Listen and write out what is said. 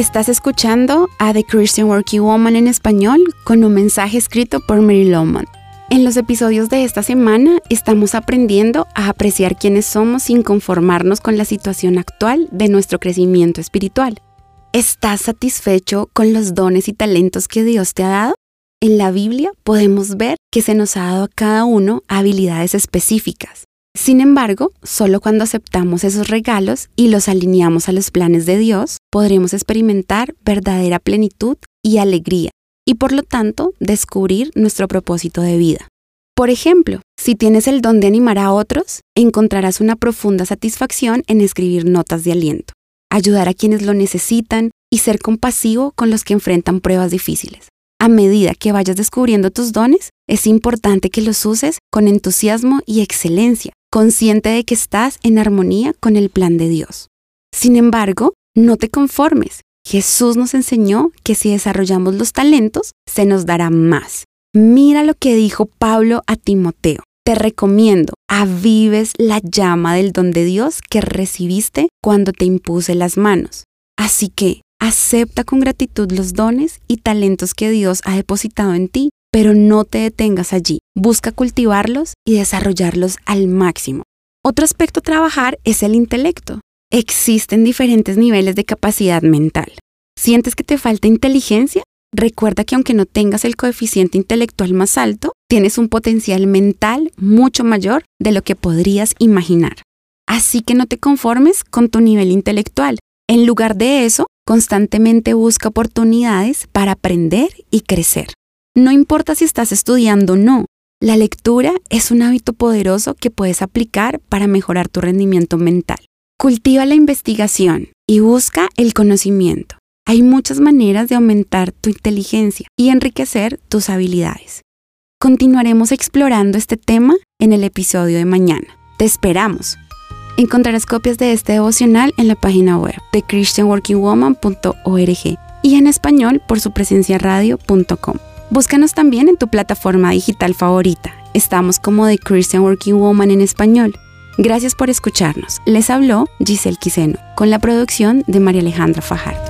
Estás escuchando a The Christian Working Woman en español con un mensaje escrito por Mary Lowman. En los episodios de esta semana estamos aprendiendo a apreciar quiénes somos sin conformarnos con la situación actual de nuestro crecimiento espiritual. ¿Estás satisfecho con los dones y talentos que Dios te ha dado? En la Biblia podemos ver que se nos ha dado a cada uno habilidades específicas. Sin embargo, solo cuando aceptamos esos regalos y los alineamos a los planes de Dios, podremos experimentar verdadera plenitud y alegría y por lo tanto descubrir nuestro propósito de vida. Por ejemplo, si tienes el don de animar a otros, encontrarás una profunda satisfacción en escribir notas de aliento, ayudar a quienes lo necesitan y ser compasivo con los que enfrentan pruebas difíciles. A medida que vayas descubriendo tus dones, es importante que los uses con entusiasmo y excelencia, consciente de que estás en armonía con el plan de Dios. Sin embargo, no te conformes. Jesús nos enseñó que si desarrollamos los talentos, se nos dará más. Mira lo que dijo Pablo a Timoteo. Te recomiendo, avives la llama del don de Dios que recibiste cuando te impuse las manos. Así que, acepta con gratitud los dones y talentos que Dios ha depositado en ti pero no te detengas allí. Busca cultivarlos y desarrollarlos al máximo. Otro aspecto a trabajar es el intelecto. Existen diferentes niveles de capacidad mental. ¿Sientes que te falta inteligencia? Recuerda que aunque no tengas el coeficiente intelectual más alto, tienes un potencial mental mucho mayor de lo que podrías imaginar. Así que no te conformes con tu nivel intelectual. En lugar de eso, constantemente busca oportunidades para aprender y crecer. No importa si estás estudiando o no, la lectura es un hábito poderoso que puedes aplicar para mejorar tu rendimiento mental. Cultiva la investigación y busca el conocimiento. Hay muchas maneras de aumentar tu inteligencia y enriquecer tus habilidades. Continuaremos explorando este tema en el episodio de mañana. Te esperamos. Encontrarás copias de este devocional en la página web de christianworkingwoman.org y en español por su presencia radio.com. Búscanos también en tu plataforma digital favorita. Estamos como The Christian Working Woman en español. Gracias por escucharnos. Les habló Giselle Quiseno con la producción de María Alejandra Fajardo.